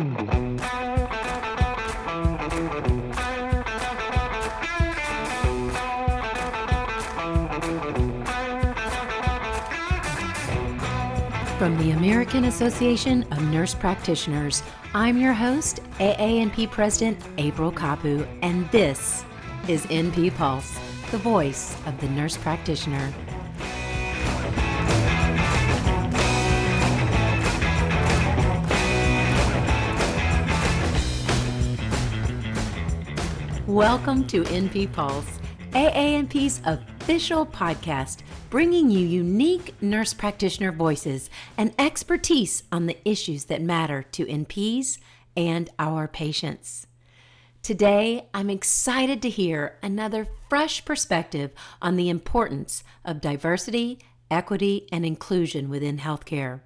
From the American Association of Nurse Practitioners, I'm your host, AANP President April Kapu, and this is NP Pulse, the voice of the nurse practitioner. Welcome to NP Pulse, AANP's official podcast, bringing you unique nurse practitioner voices and expertise on the issues that matter to NPs and our patients. Today, I'm excited to hear another fresh perspective on the importance of diversity, equity, and inclusion within healthcare.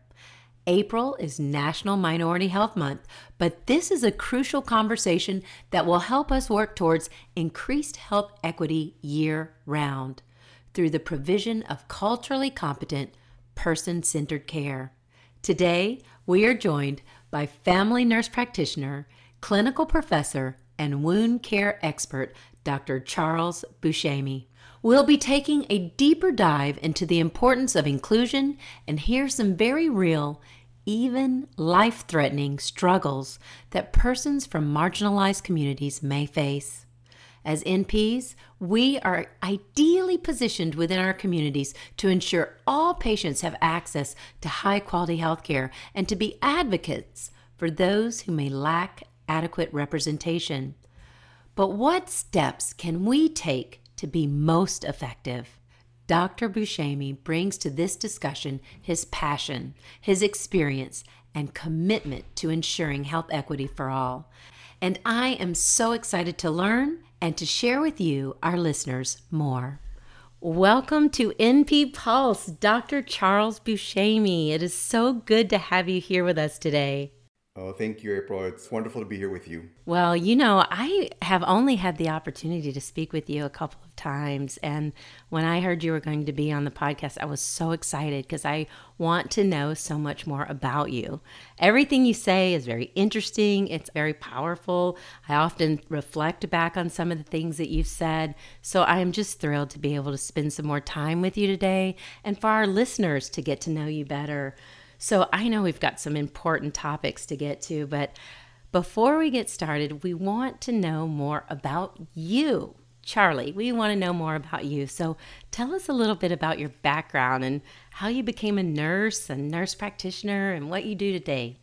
April is National Minority Health Month, but this is a crucial conversation that will help us work towards increased health equity year round through the provision of culturally competent, person centered care. Today, we are joined by family nurse practitioner, clinical professor, and wound care expert, Dr. Charles Buscemi. We'll be taking a deeper dive into the importance of inclusion and hear some very real, even life threatening struggles that persons from marginalized communities may face. As NPs, we are ideally positioned within our communities to ensure all patients have access to high quality health care and to be advocates for those who may lack adequate representation. But what steps can we take to be most effective? Dr. Buscemi brings to this discussion his passion, his experience, and commitment to ensuring health equity for all. And I am so excited to learn and to share with you, our listeners, more. Welcome to NP Pulse, Dr. Charles Buscemi. It is so good to have you here with us today. Oh, thank you, April. It's wonderful to be here with you. Well, you know, I have only had the opportunity to speak with you a couple of times. And when I heard you were going to be on the podcast, I was so excited because I want to know so much more about you. Everything you say is very interesting, it's very powerful. I often reflect back on some of the things that you've said. So I am just thrilled to be able to spend some more time with you today and for our listeners to get to know you better. So I know we've got some important topics to get to, but before we get started, we want to know more about you. Charlie, we want to know more about you. So tell us a little bit about your background and how you became a nurse, and nurse practitioner, and what you do today.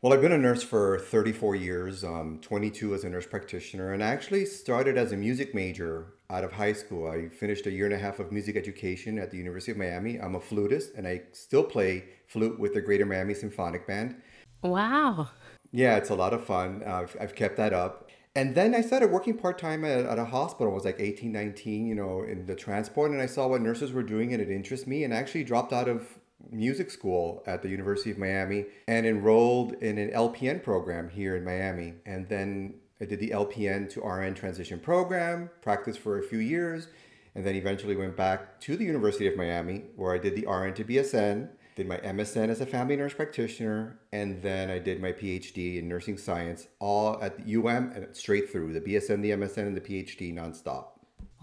Well, I've been a nurse for 34 years, um, 22 as a nurse practitioner, and I actually started as a music major out of high school. I finished a year and a half of music education at the University of Miami. I'm a flutist and I still play flute with the Greater Miami Symphonic Band. Wow. Yeah, it's a lot of fun. Uh, I've, I've kept that up. And then I started working part time at, at, a hospital. I was like 18, 19, you know, in the transport. And I saw what nurses were doing and it interested me. And I actually dropped out of music school at the University of Miami and enrolled in an LPN program here in Miami. And then I did the LPN to RN transition program, practiced for a few years, and then eventually went back to the University of Miami where I did the RN to BSN, did my MSN as a family nurse practitioner, and then I did my PhD in nursing science, all at the UM and straight through the BSN, the MSN, and the PhD nonstop.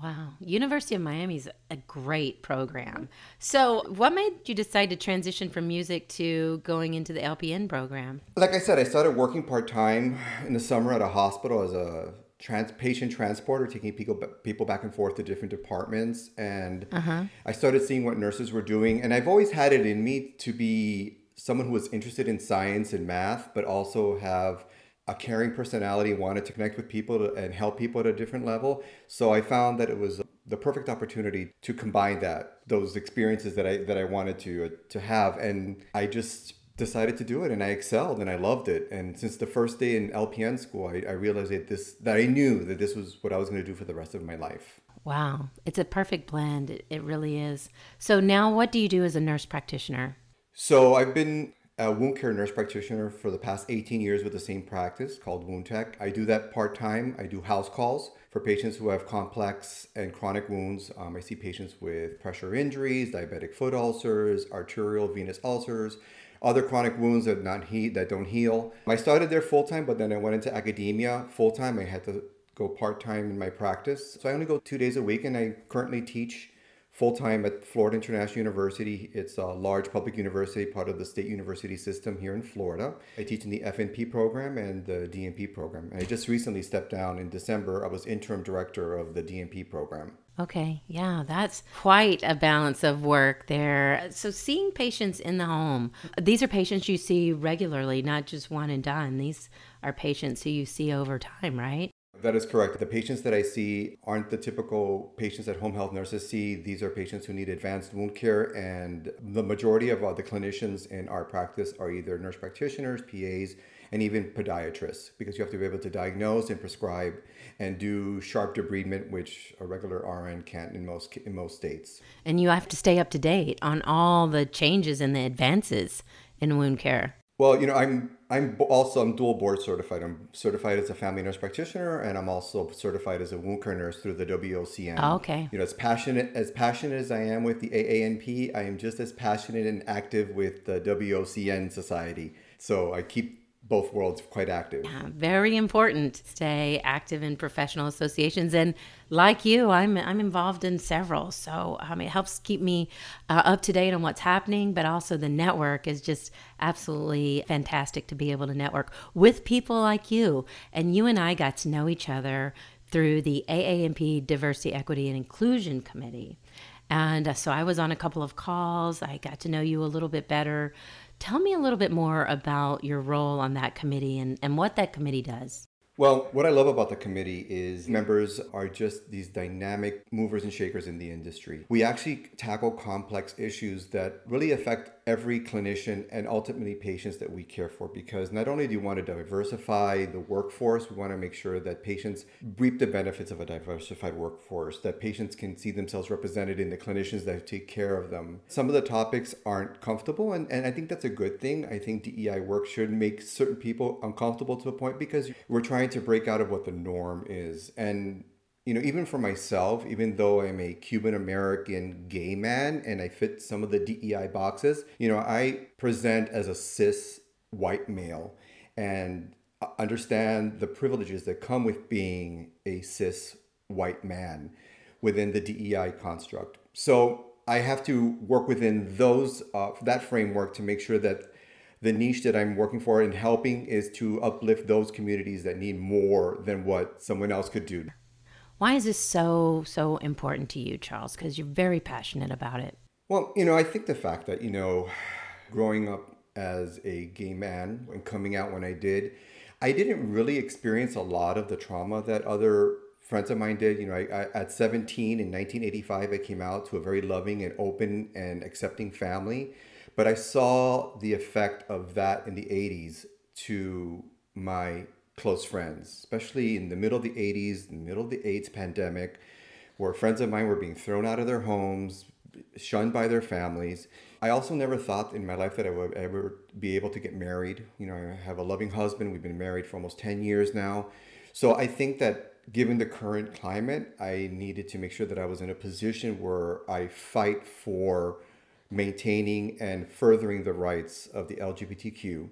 Wow. University of Miami is a great program. So, what made you decide to transition from music to going into the LPN program? Like I said, I started working part time in the summer at a hospital as a trans patient transporter, taking people people back and forth to different departments, and uh-huh. I started seeing what nurses were doing. And I've always had it in me to be someone who was interested in science and math, but also have a caring personality, wanted to connect with people to, and help people at a different level. So I found that it was the perfect opportunity to combine that those experiences that I that I wanted to uh, to have, and I just decided to do it and I excelled and I loved it. And since the first day in LPN school, I, I realized that this that I knew that this was what I was going to do for the rest of my life. Wow, it's a perfect blend. It, it really is. So now, what do you do as a nurse practitioner? So I've been a wound care nurse practitioner for the past 18 years with the same practice called Wound Tech. I do that part time. I do house calls for patients who have complex and chronic wounds. Um, I see patients with pressure injuries, diabetic foot ulcers, arterial venous ulcers, other chronic wounds that not he that don't heal. I started there full time, but then I went into academia full time. I had to go part time in my practice, so I only go two days a week, and I currently teach full time at Florida International University. It's a large public university, part of the state university system here in Florida. I teach in the FNP program and the DNP program. And I just recently stepped down in December. I was interim director of the DNP program. Okay, yeah, that's quite a balance of work there. So, seeing patients in the home, these are patients you see regularly, not just one and done. These are patients who you see over time, right? That is correct. The patients that I see aren't the typical patients that home health nurses see. These are patients who need advanced wound care, and the majority of uh, the clinicians in our practice are either nurse practitioners, PAs, and even podiatrists, because you have to be able to diagnose and prescribe and do sharp debridement, which a regular RN can't in most in most states. And you have to stay up to date on all the changes and the advances in wound care. Well, you know, I'm I'm also I'm dual board certified. I'm certified as a family nurse practitioner, and I'm also certified as a wound care nurse through the WOCN. Oh, okay. You know, as passionate as passionate as I am with the AANP, I am just as passionate and active with the WOCN Society. So I keep both worlds quite active. Yeah, very important. Stay active in professional associations, and like you, I'm I'm involved in several. So um, it helps keep me uh, up to date on what's happening, but also the network is just absolutely fantastic to be able to network with people like you. And you and I got to know each other through the AANP Diversity, Equity, and Inclusion Committee. And uh, so I was on a couple of calls. I got to know you a little bit better. Tell me a little bit more about your role on that committee and, and what that committee does. Well, what I love about the committee is mm. members are just these dynamic movers and shakers in the industry. We actually tackle complex issues that really affect every clinician and ultimately patients that we care for because not only do we want to diversify the workforce, we want to make sure that patients reap the benefits of a diversified workforce, that patients can see themselves represented in the clinicians that take care of them. Some of the topics aren't comfortable, and, and I think that's a good thing. I think DEI work should make certain people uncomfortable to a point because we're trying to break out of what the norm is. And you know, even for myself, even though I'm a Cuban American gay man and I fit some of the DEI boxes, you know, I present as a cis white male and understand the privileges that come with being a cis white man within the DEI construct. So I have to work within those uh, that framework to make sure that the niche that I'm working for and helping is to uplift those communities that need more than what someone else could do. Why is this so, so important to you, Charles? Because you're very passionate about it. Well, you know, I think the fact that, you know, growing up as a gay man and coming out when I did, I didn't really experience a lot of the trauma that other friends of mine did. You know, I, I, at 17 in 1985, I came out to a very loving and open and accepting family. But I saw the effect of that in the 80s to my close friends, especially in the middle of the 80s, the middle of the AIDS pandemic, where friends of mine were being thrown out of their homes, shunned by their families. I also never thought in my life that I would ever be able to get married. You know, I have a loving husband. We've been married for almost 10 years now. So I think that given the current climate, I needed to make sure that I was in a position where I fight for maintaining and furthering the rights of the LGBTQ.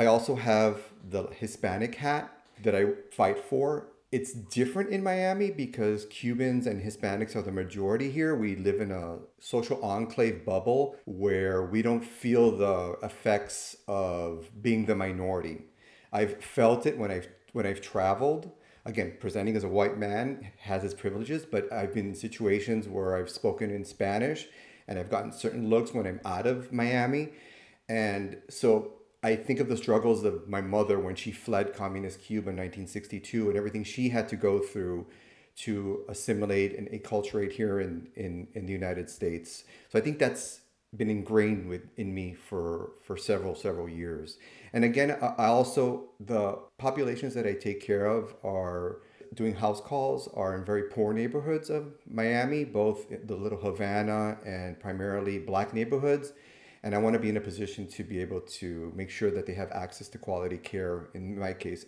I also have the Hispanic hat that I fight for. It's different in Miami because Cubans and Hispanics are the majority here. We live in a social enclave bubble where we don't feel the effects of being the minority. I've felt it when I've when I've traveled. Again, presenting as a white man has its privileges, but I've been in situations where I've spoken in Spanish and I've gotten certain looks when I'm out of Miami. And so I think of the struggles of my mother when she fled communist Cuba in 1962 and everything she had to go through to assimilate and acculturate here in, in, in the United States. So I think that's been ingrained with, in me for, for several, several years. And again, I also, the populations that I take care of are doing house calls are in very poor neighborhoods of Miami, both the Little Havana and primarily black neighborhoods and I want to be in a position to be able to make sure that they have access to quality care. In my case,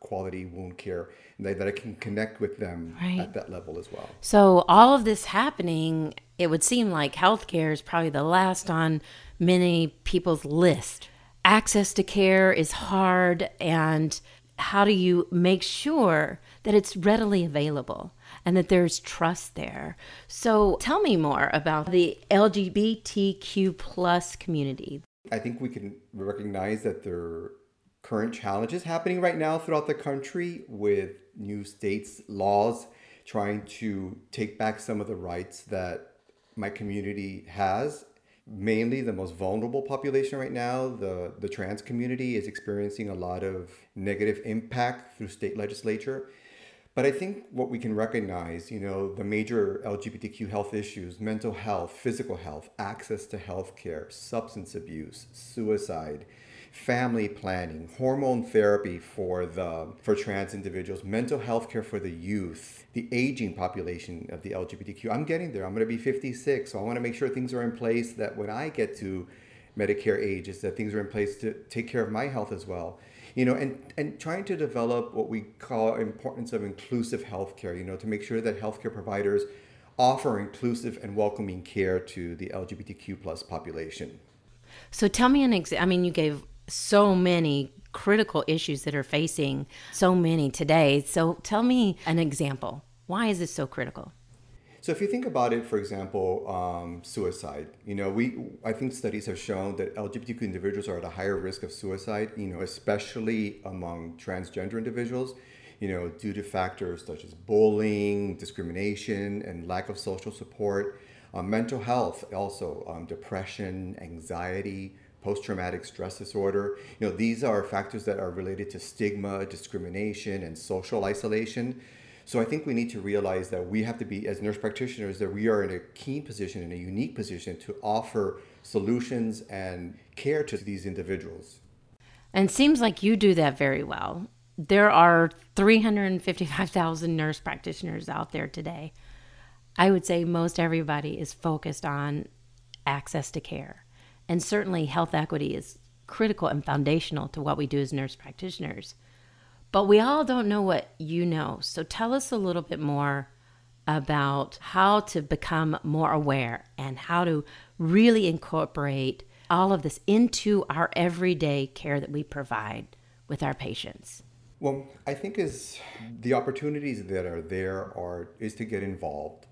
quality wound care and that, that I can connect with them Right. at that level as well. So, all of this happening, it would seem like healthcare is probably the last on many people's list. Access to care is hard, and how do you make sure that it's readily available and that there's trust there? So, tell me more about the LGBTQ plus community. I think we can recognize that there are current challenges happening right now throughout the country with new states' laws trying to take back some of the rights that my community has. Mainly the most vulnerable population right now, the, the trans community, is experiencing a lot of negative impact through state legislature. But I think what we can recognize, you know, the major LGBTQ health issues, mental health, physical health, access to health care, substance abuse, suicide, family planning, hormone therapy for the for trans individuals, mental health care for the youth, the aging population of the LGBTQ. I'm getting there. I'm going to be 56, so I want to make sure things are in place that when I get to Medicare age is that things are in place to take care of my health as well. You know, and, and trying to develop what we call importance of inclusive healthcare, you know, to make sure that healthcare providers offer inclusive and welcoming care to the LGBTQ plus population. So, tell me an example. I mean, you gave so many critical issues that are facing so many today. So, tell me an example. Why is this so critical? So if you think about it, for example, um, suicide. You know, we I think studies have shown that LGBTQ individuals are at a higher risk of suicide. You know, especially among transgender individuals. You know, due to factors such as bullying, discrimination, and lack of social support. Um, mental health, also um, depression, anxiety, post-traumatic stress disorder. You know, these are factors that are related to stigma, discrimination, and social isolation. So I think we need to realize that we have to be, as nurse practitioners, that we are in a key position, in a unique position to offer solutions and care to these individuals. And seems like you do that very well. There are 355,000 nurse practitioners out there today. I would say most everybody is focused on access to care. And certainly health equity is critical and foundational to what we do as nurse practitioners. But we all don't know what you know. So tell us a little bit more about how to become more aware and how to really incorporate all of this into our everyday care that we provide with our patients. Well, I think is the opportunities that are there are is to get involved.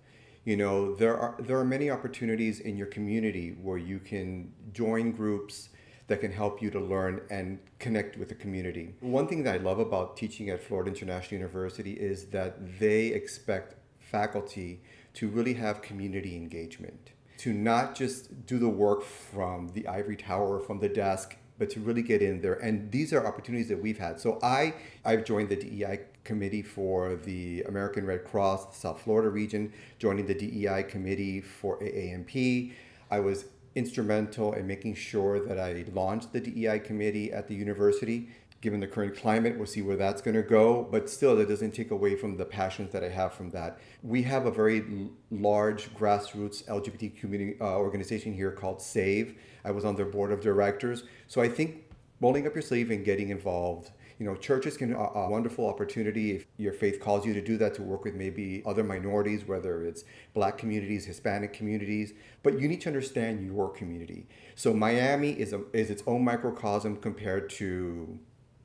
You know, there are there are many opportunities in your community where you can join groups that can help you to learn and connect with the community. One thing that I love about teaching at Florida International University is that they expect faculty to really have community engagement, to not just do the work from the ivory tower or from the desk, but to really get in there. And these are opportunities that we've had. So I I've joined the DEI committee for the American Red Cross South Florida region, joining the DEI committee for AANP. I was instrumental in making sure that I launched the DEI committee at the university. Given the current climate, we'll see where that's going to go, but still, that doesn't take away from the passions that I have from that. We have a very large grassroots LGBT community uh, organization here called SAVE. I was on their board of directors, so I think rolling up your sleeve and getting involved you know churches can a, a, wonderful opportunity if your faith calls you to do that to work with maybe other minorities whether it's black communities hispanic communities but you need to understand your community. So miami is a, is its own microcosm compared to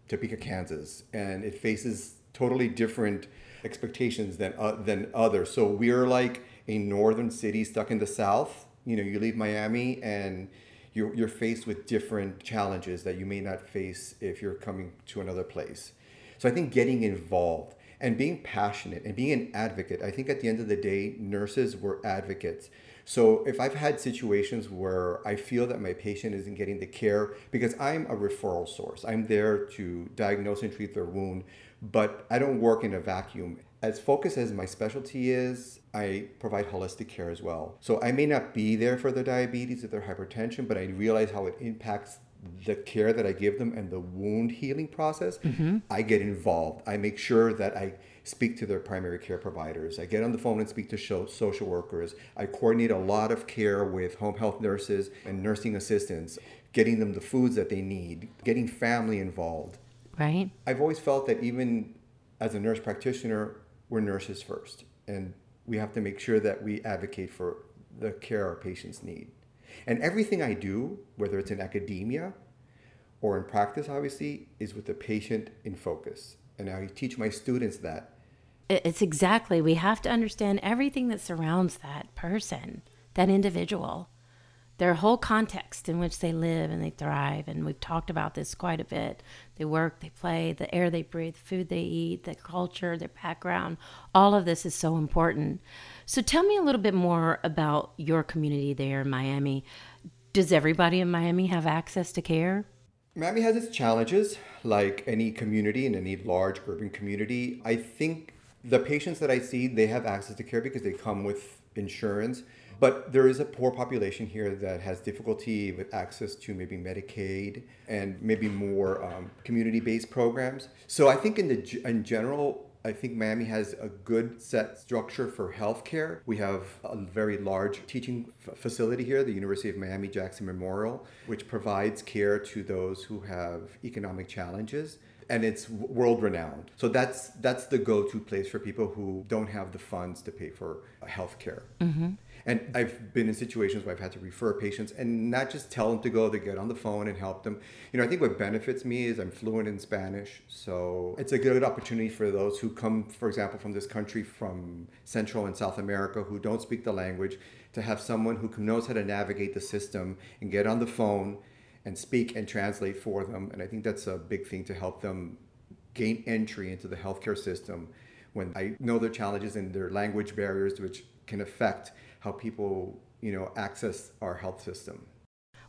topeka kansas and it faces totally different expectations than uh, than others. So we're like a northern city stuck in the south. You know you leave miami and you're, you're faced with different challenges that you may not face if you're coming to another place. So I think getting involved and being passionate and being an advocate, I think at the end of the day, nurses were advocates. So if I've had situations where I feel that my patient isn't getting the care, because I'm a referral source, I'm there to diagnose and treat their wound, but I don't work in a vacuum. As focused as my specialty is, I provide holistic care as well. So I may not be there for their diabetes or their hypertension, but I realize how it impacts the care that I give them and the wound healing process. Mm-hmm. I get involved. I make sure that I speak to their primary care providers. I get on the phone and speak to social workers. I coordinate a lot of care with home health nurses and nursing assistants, getting them the foods that they need, getting family involved. Right. I've always felt that even as a nurse practitioner, we're nurses first. And we have to make sure that we advocate for the care our patients need. And everything I do, whether it's in academia or in practice, obviously, is with the patient in focus. And I teach my students that. It's exactly, we have to understand everything that surrounds that person, that individual their whole context in which they live and they thrive. And we've talked about this quite a bit. They work, they play, the air they breathe, the food they eat, the culture, their background. All of this is so important. So tell me a little bit more about your community there in Miami. Does everybody in Miami have access to care? Miami has its challenges, like any community in any large urban community. I think the patients that I see, they have access to care because they come with insurance but there is a poor population here that has difficulty with access to maybe Medicaid and maybe more um, community-based programs. So I think in the in general, I think Miami has a good set structure for healthcare. We have a very large teaching f- facility here, the University of Miami Jackson Memorial, which provides care to those who have economic challenges and it's world renowned. So that's that's the go-to place for people who don't have the funds to pay for healthcare. Mm-hmm. And I've been in situations where I've had to refer patients and not just tell them to go, to get on the phone and help them. You know, I think what benefits me is I'm fluent in Spanish. So it's a good opportunity for those who come, for example, from this country, from Central and South America, who don't speak the language, to have someone who knows how to navigate the system and get on the phone and speak and translate for them. And I think that's a big thing to help them gain entry into the healthcare system when I know their challenges and their language barriers, which can affect how people, you know, access our health system.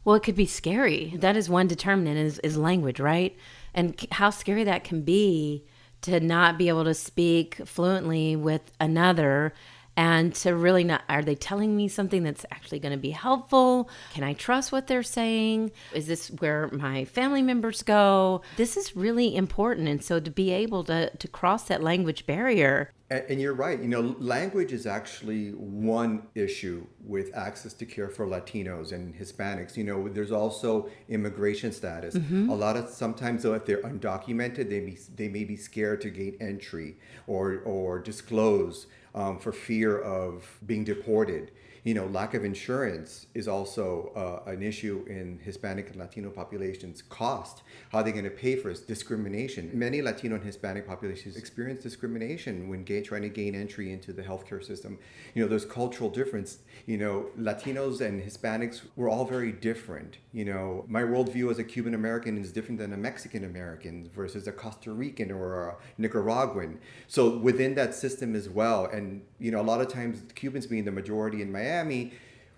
Well, it could be scary. That is one determinant is, is language, right? And how scary that can be to not be able to speak fluently with another and to really not are they telling me something that's actually going to be helpful can i trust what they're saying is this where my family members go this is really important and so to be able to to cross that language barrier and you're right. You know, language is actually one issue with access to care for Latinos and Hispanics. You know, there's also immigration status. Mm-hmm. A lot of sometimes, though, if they're undocumented, they be, they may be scared to gain entry or or disclose um, for fear of being deported you know, lack of insurance is also uh, an issue in Hispanic and Latino populations. Cost, how are they going to pay for it? Discrimination. Many Latino and Hispanic populations experience discrimination when gay, trying to gain entry into the healthcare system. You know, there's cultural difference. You know, Latinos and Hispanics were all very different. You know, my worldview as a Cuban American is different than a Mexican American versus a Costa Rican or a Nicaraguan. So within that system as well, and you know, a lot of times Cubans being the majority in Miami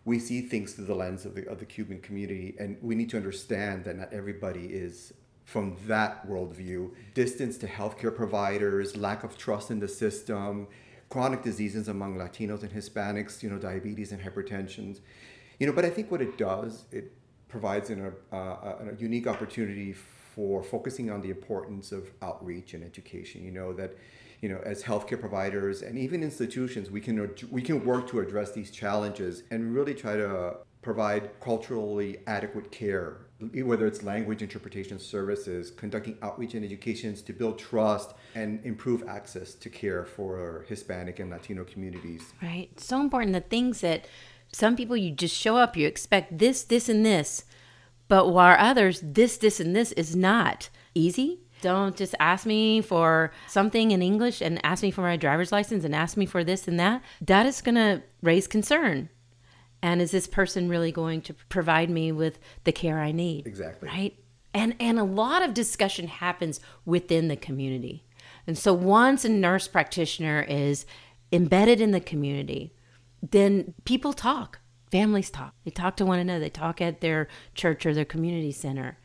we see things through the lens of the, of the Cuban community, and we need to understand that not everybody is from that worldview. Distance to healthcare providers, lack of trust in the system, chronic diseases among Latinos and Hispanics, you know, diabetes and hypertension. You know, but I think what it does, it provides an, uh, a unique opportunity for focusing on the importance of outreach and education. You know, that you know, as healthcare providers and even institutions, we can we can work to address these challenges and really try to provide culturally adequate care, whether it's language interpretation services, conducting outreach and educations to build trust and improve access to care for Hispanic and Latino communities. Right. So important. The things that some people you just show up, you expect this, this, and this, but while others, this, this, and this is not easy don't just ask me for something in English and ask me for my driver's license and ask me for this and that. That is going to raise concern. And is this person really going to provide me with the care I need? Exactly. Right? And and a lot of discussion happens within the community. And so once a nurse practitioner is embedded in the community, then people talk. Families talk. They talk to one another. They talk at their church or their community center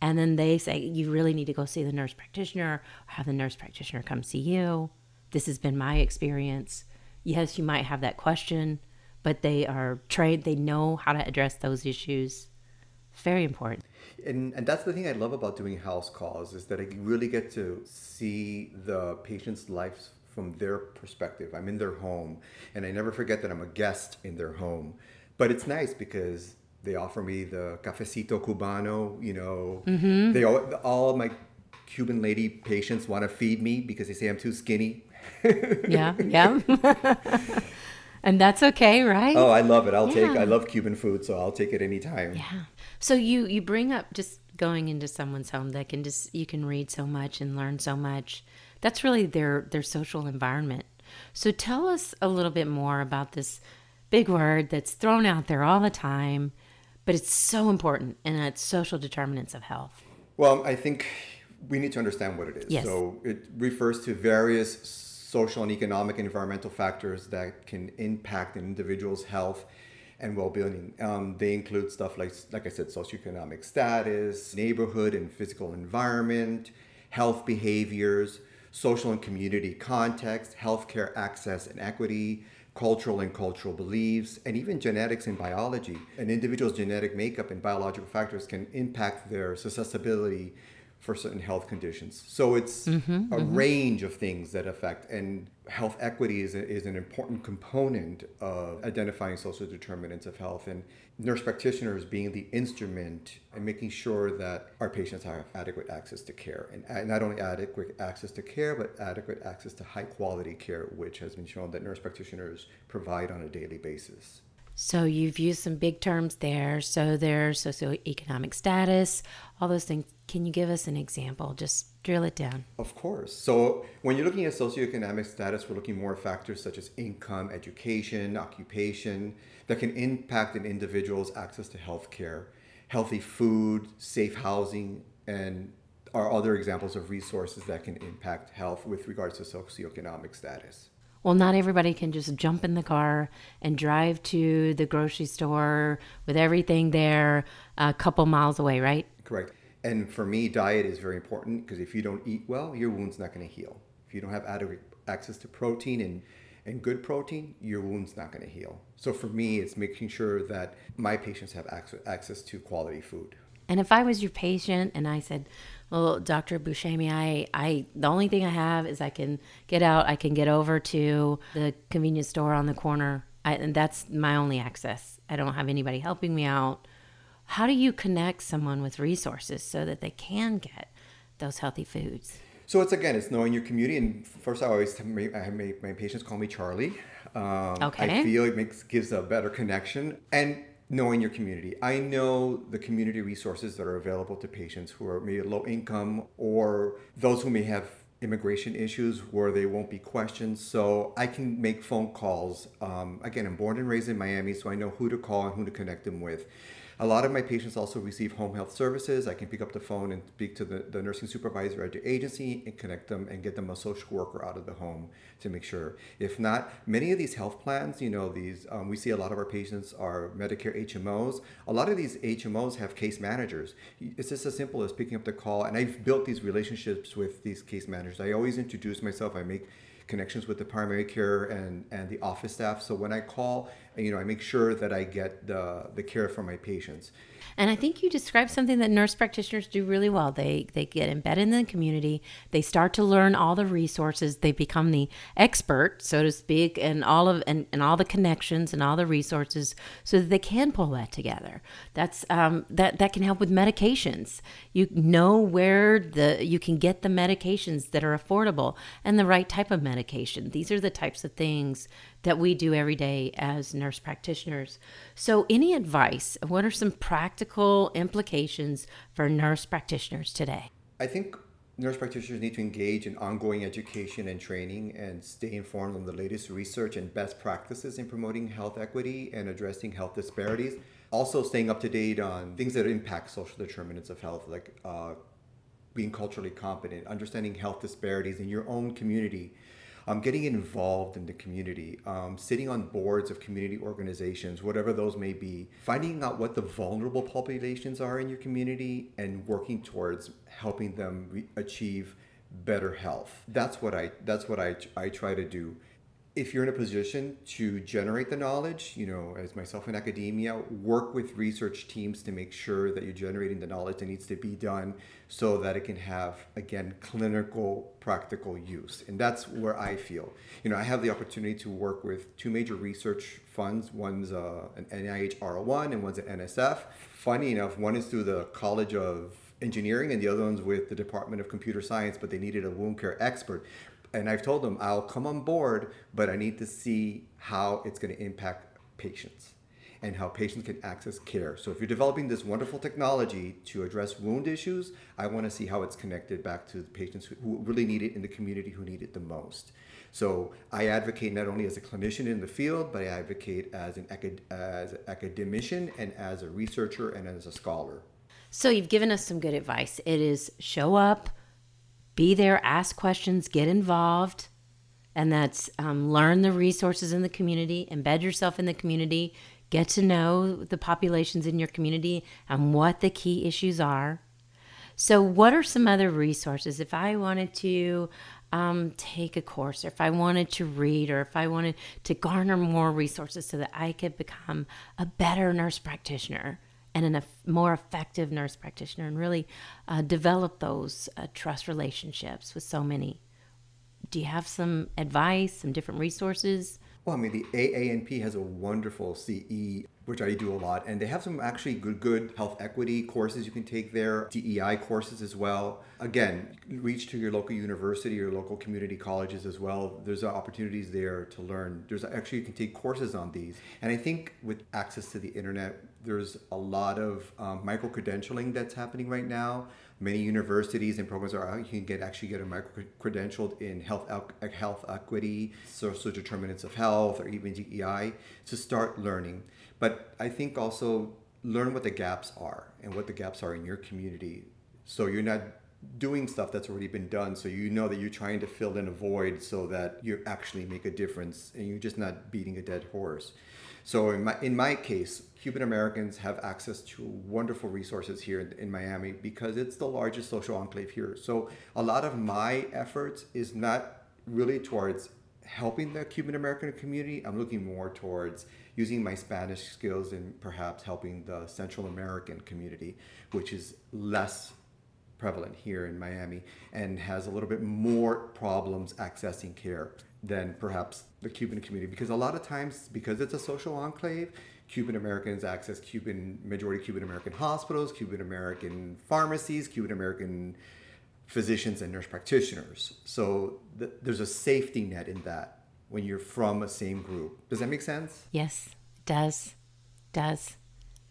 and then they say you really need to go see the nurse practitioner have the nurse practitioner come see you. This has been my experience. Yes you might have that question but they are trained they know how to address those issues. Very important. And, and that's the thing i love about doing house calls is that i really get to see the patient's life from their perspective. I'm in their home and i never forget that i'm a guest in their home. But it's nice because they offer me the cafecito cubano. You know, mm-hmm. they all, all my Cuban lady patients want to feed me because they say I'm too skinny. yeah, yeah. and that's okay, right? Oh, I love it. I'll yeah. take I love Cuban food, so I'll take it anytime. Yeah. So you you bring up just going into someone's home that can just you can read so much and learn so much. That's really their their social environment. So tell us a little bit more about this big word that's thrown out there all the time, but it's so important and it's social determinants of health. Well, I think we need to understand what it is. Yes. So it refers to various social and economic and environmental factors that can impact an individual's health and well-being. Um, they include stuff like, like I said, socioeconomic status, neighborhood and physical environment, health behaviors, social and community context, healthcare access and equity, cultural and cultural beliefs, and even genetics and biology. An individual's genetic makeup and biological factors can impact their susceptibility for certain health conditions. So it's mm-hmm, a mm-hmm. range of things that affect, and health equity is, a, is an important component of identifying social determinants of health. And nurse practitioners being the instrument and making sure that our patients have adequate access to care. And not only adequate access to care, but adequate access to high quality care, which has been shown that nurse practitioners provide on a daily basis. So you've used some big terms there. So there's socioeconomic status, all those things. Can you give us an example? Just drill it down. Of course. So when you're looking at socioeconomic status, we're looking more at factors such as income, education, occupation that can impact an individual's access to health care, healthy food, safe housing, and are other examples of resources that can impact health with regards to socioeconomic status. Well, not everybody can just jump in the car and drive to the grocery store with everything there a couple miles away, right? Correct. And for me, diet is very important because if you don't eat well, your wound's not going to heal. If you don't have adequate access to protein and, and good protein, your wound's not going to heal. So for me, it's making sure that my patients have access access to quality food. And if I was your patient and I said, well, Dr. Buscemi, I, I, the only thing I have is I can get out, I can get over to the convenience store on the corner, I, and that's my only access. I don't have anybody helping me out. How do you connect someone with resources so that they can get those healthy foods? So it's again, it's knowing your community. And first, I always I make my patients call me Charlie. Um, okay. I feel it makes gives a better connection. And knowing your community. I know the community resources that are available to patients who are maybe low income or those who may have immigration issues where they won't be questioned. So I can make phone calls. Um, again, I'm born and raised in Miami, so I know who to call and who to connect them with. A lot of my patients also receive home health services. I can pick up the phone and speak to the, the nursing supervisor at the agency and connect them and get them a social worker out of the home to make sure. If not, many of these health plans, you know, these um, we see a lot of our patients are Medicare HMOs. A lot of these HMOs have case managers. It's just as simple as picking up the call, and I've built these relationships with these case managers. I always introduce myself. I make connections with the primary care and, and the office staff. So when I call, you know, I make sure that I get the, the care for my patients. And I think you described something that nurse practitioners do really well. They they get embedded in the community. They start to learn all the resources. They become the expert, so to speak, and all of and, and all the connections and all the resources, so that they can pull that together. That's um, that that can help with medications. You know where the you can get the medications that are affordable and the right type of medication. These are the types of things that we do every day as nurse practitioners. So, any advice? What are some practical implications for nurse practitioners today? I think nurse practitioners need to engage in ongoing education and training and stay informed on the latest research and best practices in promoting health equity and addressing health disparities. Also, staying up to date on things that impact social determinants of health, like uh, being culturally competent, understanding health disparities in your own community um, getting involved in the community, um, sitting on boards of community organizations, whatever those may be, finding out what the vulnerable populations are in your community and working towards helping them re- achieve better health. That's what I that's what I, I try to do if you're in a position to generate the knowledge, you know, as myself in academia, work with research teams to make sure that you're generating the knowledge that needs to be done so that it can have, again, clinical, practical use. And that's where I feel. You know, I have the opportunity to work with two major research funds. One's uh, an NIH R01 and one's an NSF. Funny enough, one is through the College of engineering and the other one's with the Department of Computer Science, but they needed a wound care expert. And I've told them I'll come on board, but I need to see how it's going to impact patients and how patients can access care. So if you're developing this wonderful technology to address wound issues, I want to see how it's connected back to the patients who really need it in the community who need it the most. So I advocate not only as a clinician in the field, but I advocate as an, as an academician and as a researcher and as a scholar. So you've given us some good advice. It is show up, be there, ask questions, get involved, and that's um, learn the resources in the community, embed yourself in the community, get to know the populations in your community and what the key issues are. So, what are some other resources if I wanted to um, take a course, or if I wanted to read, or if I wanted to garner more resources so that I could become a better nurse practitioner? And a more effective nurse practitioner and really uh, develop those uh, trust relationships with so many. Do you have some advice, some different resources? Well, I mean, the AANP has a wonderful CE, which I do a lot, and they have some actually good, good health equity courses you can take there, DEI courses as well. Again, reach to your local university or local community colleges as well. There's opportunities there to learn. There's actually you can take courses on these, and I think with access to the internet, there's a lot of um, micro credentialing that's happening right now many universities and programs are out. You can get actually get a micro credentialed in health health equity, social determinants of health, or even DEI to start learning. But I think also learn what the gaps are and what the gaps are in your community, so you're not doing stuff that's already been done so you know that you're trying to fill in a void so that you actually make a difference and you're just not beating a dead horse so in my in my case Cuban Americans have access to wonderful resources here in, in, Miami because it's the largest social enclave here. So a lot of my efforts is not really towards helping the Cuban American community. I'm looking more towards using my Spanish skills and perhaps helping the Central American community, which is less prevalent here in Miami and has a little bit more problems accessing care than perhaps the Cuban community because a lot of times because it's a social enclave Cuban Americans access Cuban majority Cuban American hospitals, Cuban American pharmacies, Cuban American physicians and nurse practitioners. So th- there's a safety net in that when you're from a same group. Does that make sense? Yes, it does. Does.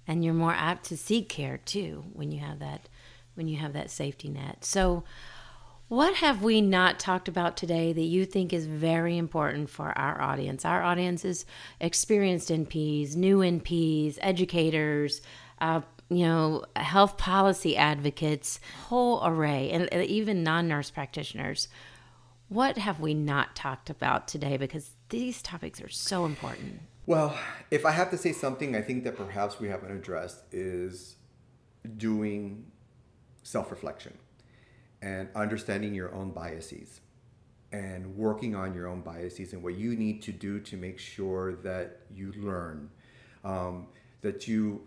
And you're more apt to seek care too when you have that when you have that safety net. So what have we not talked about today that you think is very important for our audience? Our audience is experienced NPs, new NPs, educators, uh, you know, health policy advocates, whole array, and even non nurse practitioners. What have we not talked about today? Because these topics are so important. Well, if I have to say something, I think that perhaps we haven't addressed is doing self reflection and understanding your own biases and working on your own biases and what you need to do to make sure that you learn, um, that you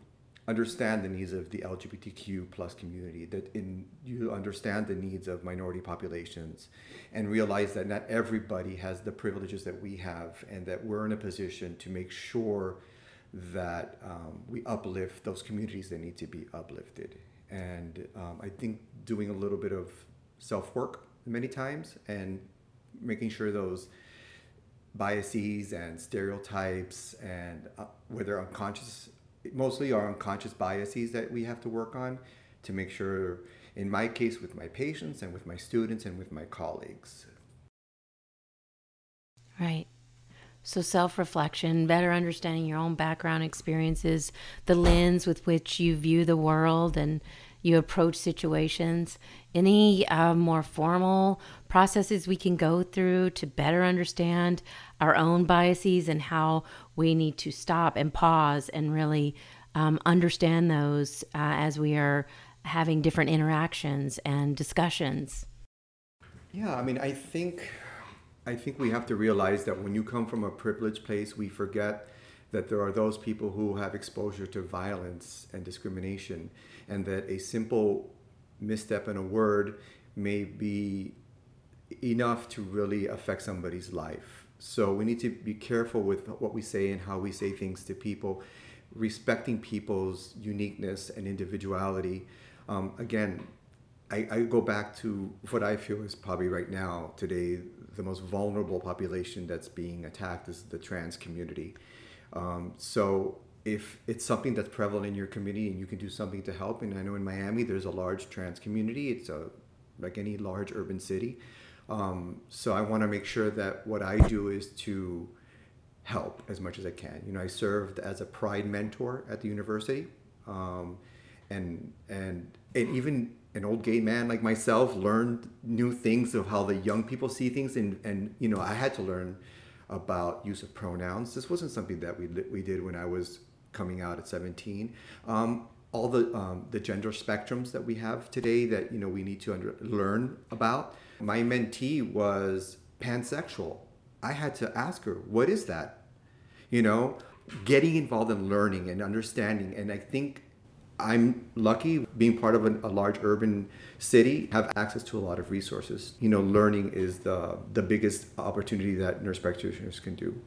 understand the needs of the LGBTQ plus community, that in you understand the needs of minority populations, and realize that not everybody has the privileges that we have, and that we're in a position to make sure that um, we uplift those communities that need to be uplifted. And um, I think doing a little bit of self work many times and making sure those biases and stereotypes and uh, whether unconscious mostly are unconscious biases that we have to work on to make sure in my case with my patients and with my students and with my colleagues. Right so self reflection, better understanding your own background experiences, the lens with which you view the world and you approach situations, any uh, more formal processes we can go through to better understand our own biases and how we need to stop and pause and really um, understand those uh, as we are having different interactions and discussions. Yeah, I mean, I think I think we have to realize that when you come from a privileged place, we forget that there are those people who have exposure to violence and discrimination, and that a simple misstep in a word may be enough to really affect somebody's life. So we need to be careful with what we say and how we say things to people, respecting people's uniqueness and individuality. Um, again, I, I go back to what I feel is probably right now, today, the most vulnerable population that's being attacked is the trans community. Um, so if it's something that's prevalent in your community and you can do something to help, and I know in Miami there's a large trans community. It's a like any large urban city. Um, so I want to make sure that what I do is to help as much as I can. You know, I served as a pride mentor at the university, um, and and and even an old gay man like myself learned new things of how the young people see things, and and you know I had to learn about use of pronouns. This wasn't something that we we did when I was coming out at 17. Um, all the um, the gender spectrums that we have today that you know we need to under, learn about. My mentee was pansexual. I had to ask her, "What is that?" You know, getting involved in learning and understanding. And I think I'm lucky being part of a, a large urban city, have access to a lot of resources. You know, learning is the the biggest opportunity that nurse practitioners can do.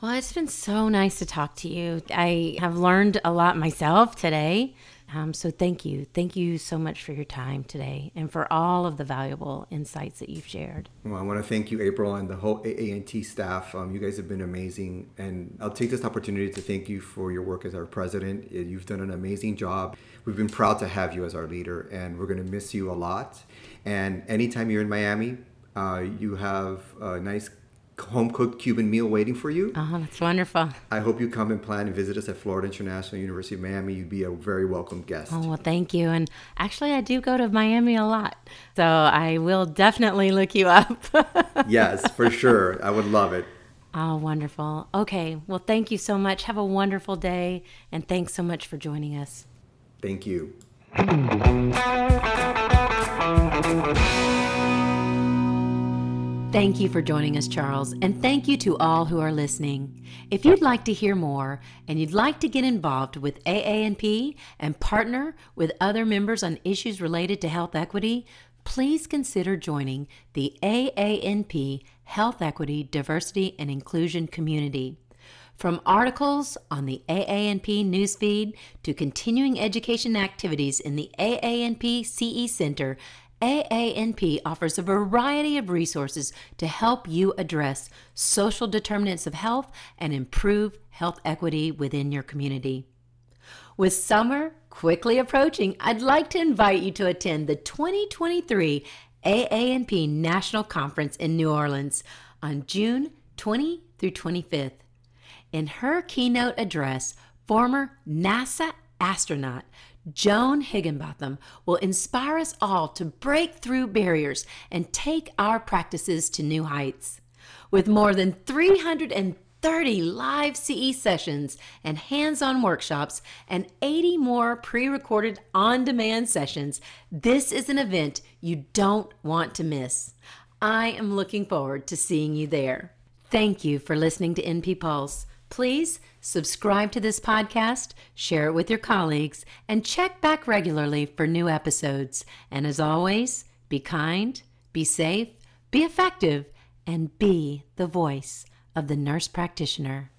Well, it's been so nice to talk to you. I have learned a lot myself today. Um, so thank you. Thank you so much for your time today and for all of the valuable insights that you've shared. Well, I want to thank you, April, and the whole AANP staff. Um, you guys have been amazing. And I'll take this opportunity to thank you for your work as our president. You've done an amazing job. We've been proud to have you as our leader, and we're going to miss you a lot. And anytime you're in Miami, uh, you have a nice home cooked Cuban meal waiting for you. Oh, that's wonderful. I hope you come and plan and visit us at Florida International University of Miami. You'd be a very welcome guest. Oh, well, thank you. And actually, I do go to Miami a lot. So I will definitely look you up. yes, for sure. I would love it. Oh, wonderful. Okay. Well, thank you so much. Have a wonderful day. And thanks so much for joining us. Thank you. Thank you for joining us, Charles, and thank you to all who are listening. If you'd like to hear more and you'd like to get involved with AANP and partner with other members on issues related to health equity, please consider joining the AANP Health Equity, Diversity, and Inclusion community. From articles on the AANP newsfeed to continuing education activities in the AANP CE Center, AANP offers a variety of resources to help you address social determinants of health and improve health equity within your community. With summer quickly approaching, I'd like to invite you to attend the 2023 AANP National Conference in New Orleans on June 20 through 25th. In her keynote address, former NASA astronaut Joan Higginbotham will inspire us all to break through barriers and take our practices to new heights. With more than 330 live CE sessions and hands on workshops and 80 more pre recorded on demand sessions, this is an event you don't want to miss. I am looking forward to seeing you there. Thank you for listening to NP Pulse. Please subscribe to this podcast, share it with your colleagues, and check back regularly for new episodes. And as always, be kind, be safe, be effective, and be the voice of the nurse practitioner.